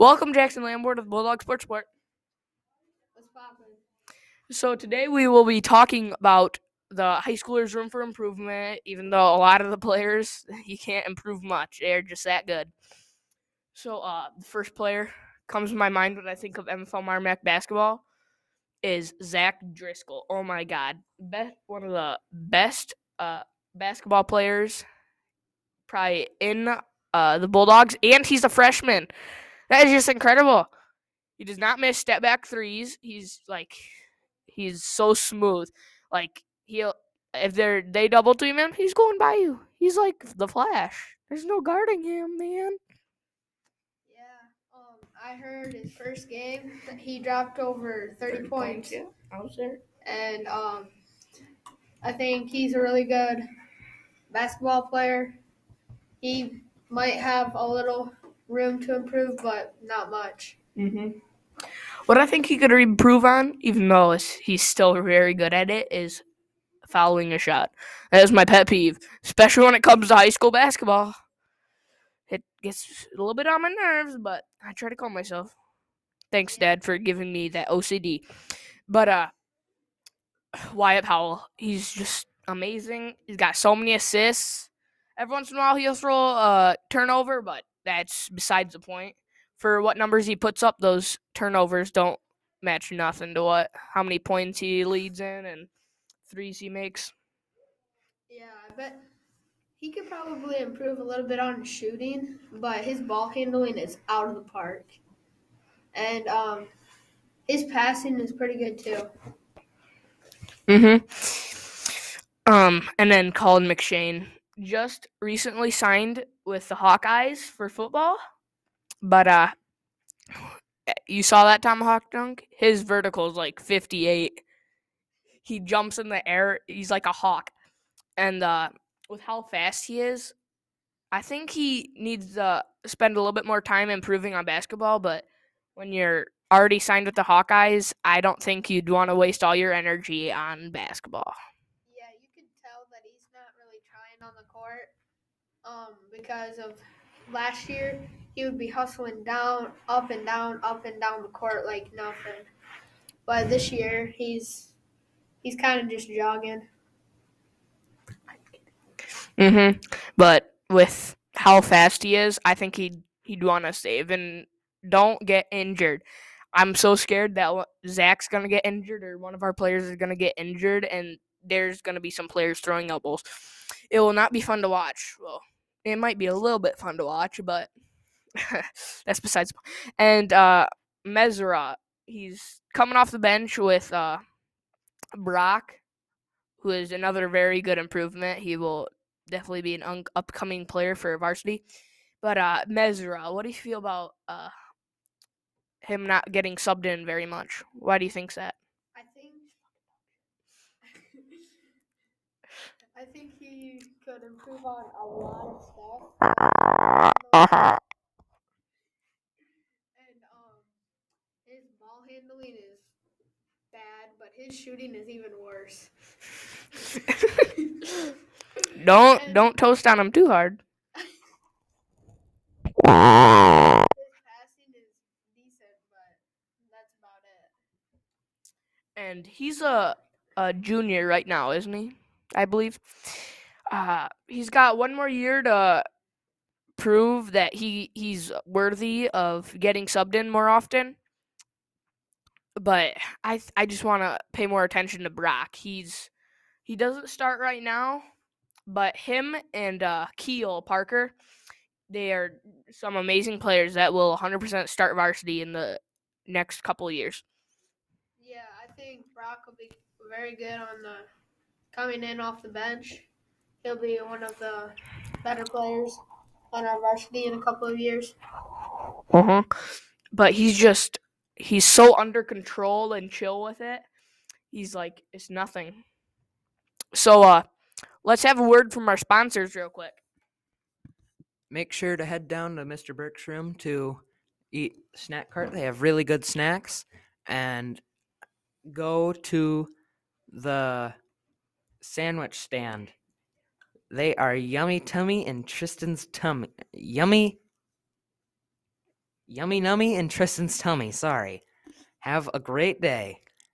Welcome, Jaxon Lamborn of Bulldog Sports poppin'? So today we will be talking about the high schoolers' room for improvement. Even though a lot of the players you can't improve much, they're just that good. So uh, the first player comes to my mind when I think of MFL Marmac basketball is Zach Driscoll. Oh my God, Be- one of the best uh, basketball players, probably in uh, the Bulldogs, and he's a freshman. That is just incredible. He does not miss step back threes. He's like, he's so smooth. Like he'll if they're they double team him, he's going by you. He's like the Flash. There's no guarding him, man. Yeah, um, I heard his first game he dropped over 30, points, Yeah, I was there. and um, I think he's a really good basketball player. He might have a little room to improve, but not much. Mm-hmm. What I think he could improve on, even though he's still very good at it, is fouling a shot. That is my pet peeve, especially when it comes to high school basketball. It gets a little bit on my nerves, but I try to calm myself. Thanks, Dad, for giving me that OCD. But uh, Wyatt Powell, he's just amazing. He's got so many assists. Every once in a while, he'll throw a turnover, but that's besides the point for what numbers he puts up, those turnovers don't match nothing to what how many points he leads in and threes he makes. Yeah, I bet he could probably improve a little bit on shooting, but his ball handling is out of the park. And um, his passing is pretty good too. Mm-hmm. Um, and then Colin McShane just recently signed with the Hawkeyes for football, but uh, you saw that tomahawk dunk. His vertical is like fifty-eight. He jumps in the air. He's like a hawk, and uh, with how fast he is, I think he needs to spend a little bit more time improving on basketball. But when you're already signed with the Hawkeyes, I don't think you'd want to waste all your energy on basketball. Yeah, you can tell that he's not really trying on the court um, because of last year he would be hustling down, up and down, up and down the court like nothing. But this year he's he's kind of just jogging. Mm-hmm. But with how fast he is, I think he'd he'd want to save and don't get injured. I'm so scared that Zach's gonna get injured or one of our players is gonna get injured, and there's gonna be some players throwing elbows. It will not be fun to watch. Well, it might be a little bit fun to watch, but that's besides. And uh, Mesra, he's coming off the bench with uh, Brock, who is another very good improvement. He will definitely be an un- upcoming player for varsity. But uh Mesra, what do you feel about uh him not getting subbed in very much? Why do you think that? I think I think he could improve on a lot of stuff. And um, his ball handling is bad, but his shooting is even worse. don't don't toast on him too hard. His passing is decent, but that's about it. And he's a a junior right now, isn't he? I believe. Uh he's got one more year to prove that he he's worthy of getting subbed in more often. But I I just want to pay more attention to Brock. He's he doesn't start right now, but him and uh, Keel Parker, they are some amazing players that will 100% start varsity in the next couple of years. Yeah, I think Brock will be very good on the coming in off the bench. He'll be one of the better players on our varsity in a couple of years. Uh-huh. But he's just he's so under control and chill with it. He's like it's nothing. So uh let's have a word from our sponsors real quick. make sure to head down to Mr. Burke's room to eat snack cart. They have really good snacks. And go to the sandwich stand. They are yummy tummy and Tristan's tummy. Yummy. Yummy Nummy and Tristan's Tummy. Sorry. Have a great day.